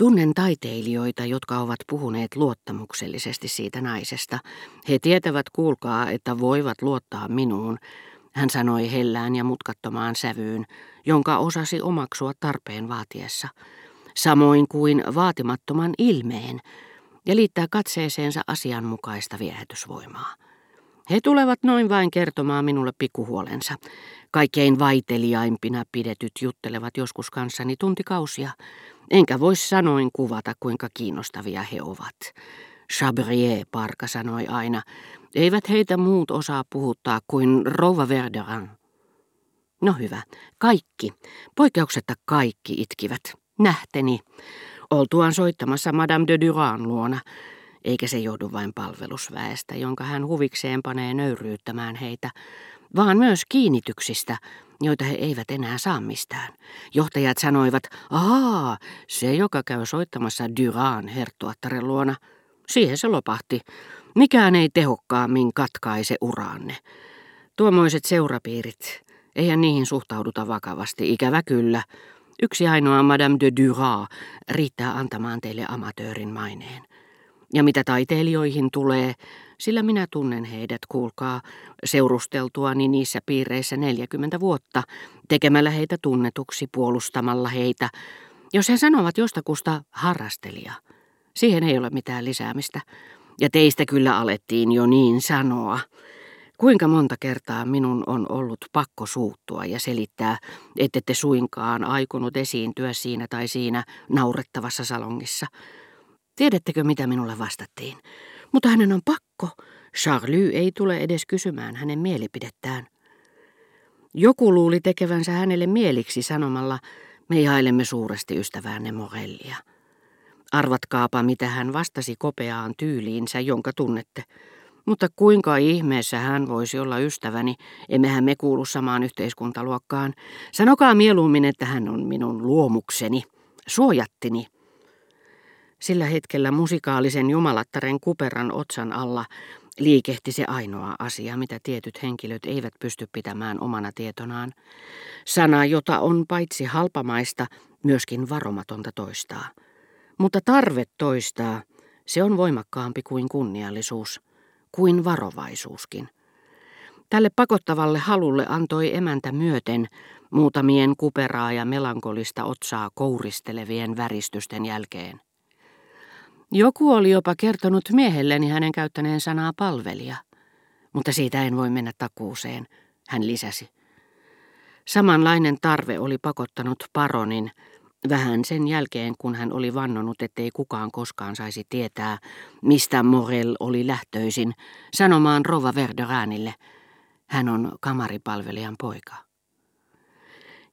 Tunnen taiteilijoita, jotka ovat puhuneet luottamuksellisesti siitä naisesta. He tietävät, kuulkaa, että voivat luottaa minuun, hän sanoi hellään ja mutkattomaan sävyyn, jonka osasi omaksua tarpeen vaatiessa, samoin kuin vaatimattoman ilmeen, ja liittää katseeseensa asianmukaista viehätysvoimaa. He tulevat noin vain kertomaan minulle pikkuhuolensa. Kaikkein vaiteliaimpina pidetyt juttelevat joskus kanssani tuntikausia, enkä voi sanoin kuvata, kuinka kiinnostavia he ovat. Chabrier, Parka sanoi aina, eivät heitä muut osaa puhuttaa kuin rouva Verderan. No hyvä, kaikki, poikkeuksetta kaikki itkivät, nähteni, oltuaan soittamassa Madame de Duran luona, eikä se johdu vain palvelusväestä, jonka hän huvikseen panee nöyryyttämään heitä, vaan myös kiinnityksistä, joita he eivät enää saa mistään. Johtajat sanoivat, aa, se joka käy soittamassa Duran herttuattaren luona. Siihen se lopahti. Mikään ei tehokkaammin katkaise uraanne. Tuommoiset seurapiirit, eihän niihin suhtauduta vakavasti, ikävä kyllä. Yksi ainoa Madame de Duras riittää antamaan teille amatöörin maineen. Ja mitä taiteilijoihin tulee, sillä minä tunnen heidät, kuulkaa, seurusteltuani niissä piireissä 40 vuotta, tekemällä heitä tunnetuksi, puolustamalla heitä, jos he sanovat jostakusta harrastelija. Siihen ei ole mitään lisäämistä. Ja teistä kyllä alettiin jo niin sanoa. Kuinka monta kertaa minun on ollut pakko suuttua ja selittää, ettette suinkaan aikonut esiintyä siinä tai siinä naurettavassa salongissa. Tiedättekö, mitä minulle vastattiin? Mutta hänen on pakko. Charlie ei tule edes kysymään hänen mielipidettään. Joku luuli tekevänsä hänelle mieliksi sanomalla, me ihailemme suuresti ystäväänne Morellia. Arvatkaapa, mitä hän vastasi kopeaan tyyliinsä, jonka tunnette. Mutta kuinka ihmeessä hän voisi olla ystäväni, emmehän me kuulu samaan yhteiskuntaluokkaan. Sanokaa mieluummin, että hän on minun luomukseni, suojattini. Sillä hetkellä musikaalisen jumalattaren kuperan otsan alla liikehti se ainoa asia, mitä tietyt henkilöt eivät pysty pitämään omana tietonaan. Sana, jota on paitsi halpamaista, myöskin varomatonta toistaa. Mutta tarve toistaa, se on voimakkaampi kuin kunniallisuus, kuin varovaisuuskin. Tälle pakottavalle halulle antoi emäntä myöten muutamien kuperaa ja melankolista otsaa kouristelevien väristysten jälkeen. Joku oli jopa kertonut miehelleni hänen käyttäneen sanaa palvelija, mutta siitä en voi mennä takuuseen, hän lisäsi. Samanlainen tarve oli pakottanut paronin, vähän sen jälkeen kun hän oli vannonut, ettei kukaan koskaan saisi tietää, mistä Morel oli lähtöisin, sanomaan Rova Verderanille, hän on kamaripalvelijan poika.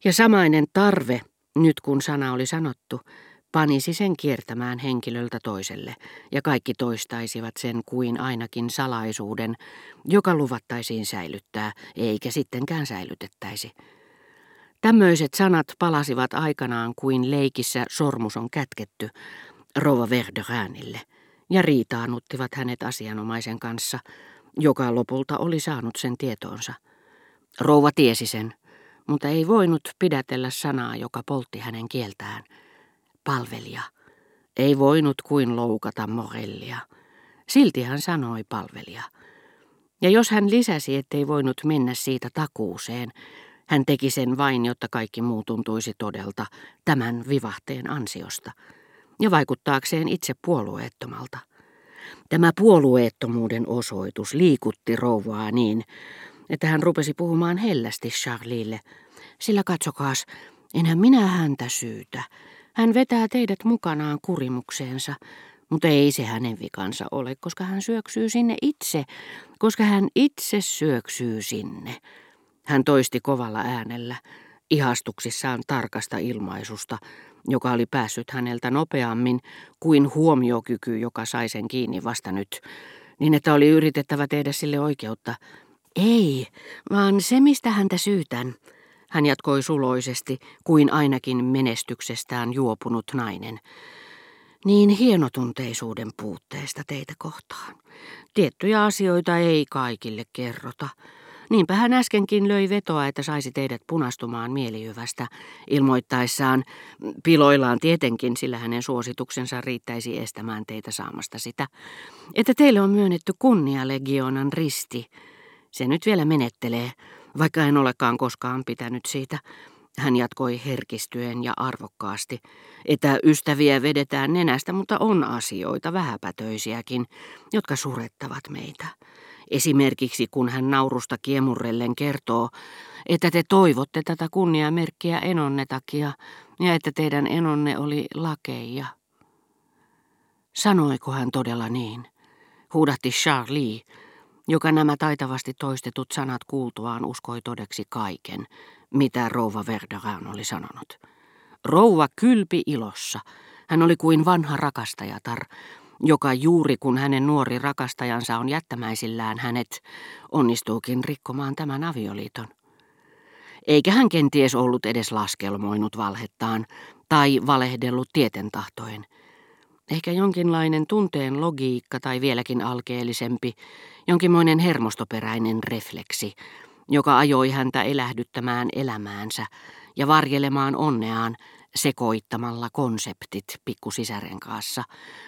Ja samainen tarve, nyt kun sana oli sanottu, panisi sen kiertämään henkilöltä toiselle, ja kaikki toistaisivat sen kuin ainakin salaisuuden, joka luvattaisiin säilyttää, eikä sittenkään säilytettäisi. Tämmöiset sanat palasivat aikanaan kuin leikissä sormus on kätketty Rova Verderäänille, ja riitaannuttivat hänet asianomaisen kanssa, joka lopulta oli saanut sen tietoonsa. Rouva tiesi sen, mutta ei voinut pidätellä sanaa, joka poltti hänen kieltään – palvelija. Ei voinut kuin loukata Morellia. Silti hän sanoi palvelija. Ja jos hän lisäsi, ettei voinut mennä siitä takuuseen, hän teki sen vain, jotta kaikki muu tuntuisi todelta tämän vivahteen ansiosta ja vaikuttaakseen itse puolueettomalta. Tämä puolueettomuuden osoitus liikutti rouvaa niin, että hän rupesi puhumaan hellästi Charlille, sillä katsokaas, enhän minä häntä syytä. Hän vetää teidät mukanaan kurimukseensa, mutta ei se hänen vikansa ole, koska hän syöksyy sinne itse, koska hän itse syöksyy sinne. Hän toisti kovalla äänellä, ihastuksissaan tarkasta ilmaisusta, joka oli päässyt häneltä nopeammin kuin huomiokyky, joka sai sen kiinni vasta nyt, niin että oli yritettävä tehdä sille oikeutta. Ei, vaan se mistä häntä syytän, hän jatkoi suloisesti, kuin ainakin menestyksestään juopunut nainen. Niin hienotunteisuuden puutteesta teitä kohtaan. Tiettyjä asioita ei kaikille kerrota. Niinpä hän äskenkin löi vetoa, että saisi teidät punastumaan mielihyvästä, ilmoittaessaan, piloillaan tietenkin, sillä hänen suosituksensa riittäisi estämään teitä saamasta sitä, että teille on myönnetty kunnialegionan risti. Se nyt vielä menettelee, vaikka en olekaan koskaan pitänyt siitä. Hän jatkoi herkistyen ja arvokkaasti, että ystäviä vedetään nenästä, mutta on asioita vähäpätöisiäkin, jotka surettavat meitä. Esimerkiksi kun hän naurusta kiemurrellen kertoo, että te toivotte tätä kunniamerkkiä enonne takia ja että teidän enonne oli lakeja. Sanoiko hän todella niin? Huudahti Charlie, joka nämä taitavasti toistetut sanat kuultuaan uskoi todeksi kaiken, mitä rouva Verderan oli sanonut. Rouva kylpi ilossa. Hän oli kuin vanha rakastajatar, joka juuri kun hänen nuori rakastajansa on jättämäisillään hänet, onnistuukin rikkomaan tämän avioliiton. Eikä hän kenties ollut edes laskelmoinut valhettaan tai valehdellut tietentahtoen. Ehkä jonkinlainen tunteen logiikka tai vieläkin alkeellisempi, jonkinmoinen hermostoperäinen refleksi, joka ajoi häntä elähdyttämään elämäänsä ja varjelemaan onneaan, sekoittamalla konseptit pikkusisaren kanssa,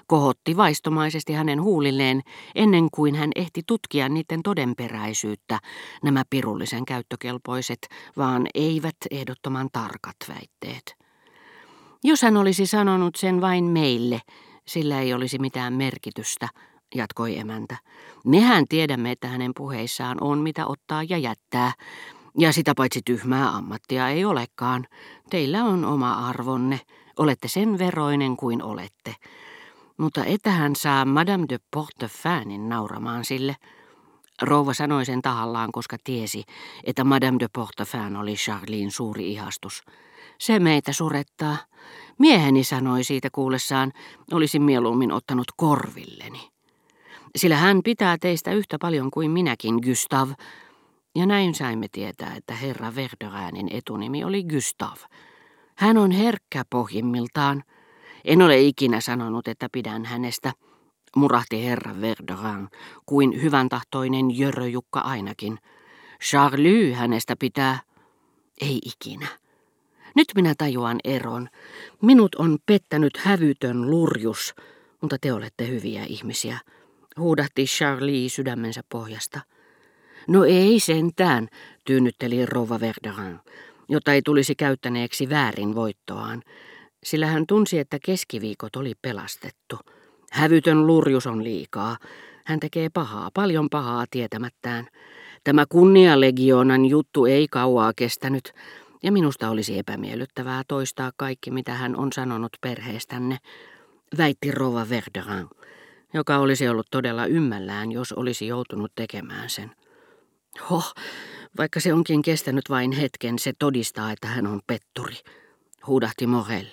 kohotti vaistomaisesti hänen huulilleen ennen kuin hän ehti tutkia niiden todenperäisyyttä, nämä pirullisen käyttökelpoiset, vaan eivät ehdottoman tarkat väitteet. Jos hän olisi sanonut sen vain meille, sillä ei olisi mitään merkitystä, jatkoi emäntä. Mehän tiedämme, että hänen puheissaan on mitä ottaa ja jättää, ja sitä paitsi tyhmää ammattia ei olekaan. Teillä on oma arvonne. Olette sen veroinen kuin olette. Mutta etähän saa Madame de Portefeunin nauramaan sille. Rouva sanoi sen tahallaan, koska tiesi, että Madame de Portefeuille oli Charlin suuri ihastus. Se meitä surettaa. Mieheni sanoi siitä kuullessaan, olisin mieluummin ottanut korvilleni. Sillä hän pitää teistä yhtä paljon kuin minäkin, Gustav, ja näin saimme tietää, että herra Verderäänin etunimi oli Gustav. Hän on herkkä pohjimmiltaan. En ole ikinä sanonut, että pidän hänestä, murahti herra Verderään, kuin hyvän tahtoinen Jöröjukka ainakin. Charlie hänestä pitää. Ei ikinä. Nyt minä tajuan eron. Minut on pettänyt hävytön lurjus, mutta te olette hyviä ihmisiä, huudahti Charlie sydämensä pohjasta. No ei sentään, tyynnytteli Rova Verderin, jota ei tulisi käyttäneeksi väärin voittoaan, sillä hän tunsi, että keskiviikot oli pelastettu. Hävytön lurjus on liikaa. Hän tekee pahaa, paljon pahaa tietämättään. Tämä kunnialegionan juttu ei kauaa kestänyt, ja minusta olisi epämiellyttävää toistaa kaikki, mitä hän on sanonut perheestänne, väitti Rova Verderin, joka olisi ollut todella ymmällään, jos olisi joutunut tekemään sen. Hoh, vaikka se onkin kestänyt vain hetken, se todistaa, että hän on petturi, huudahti Morel.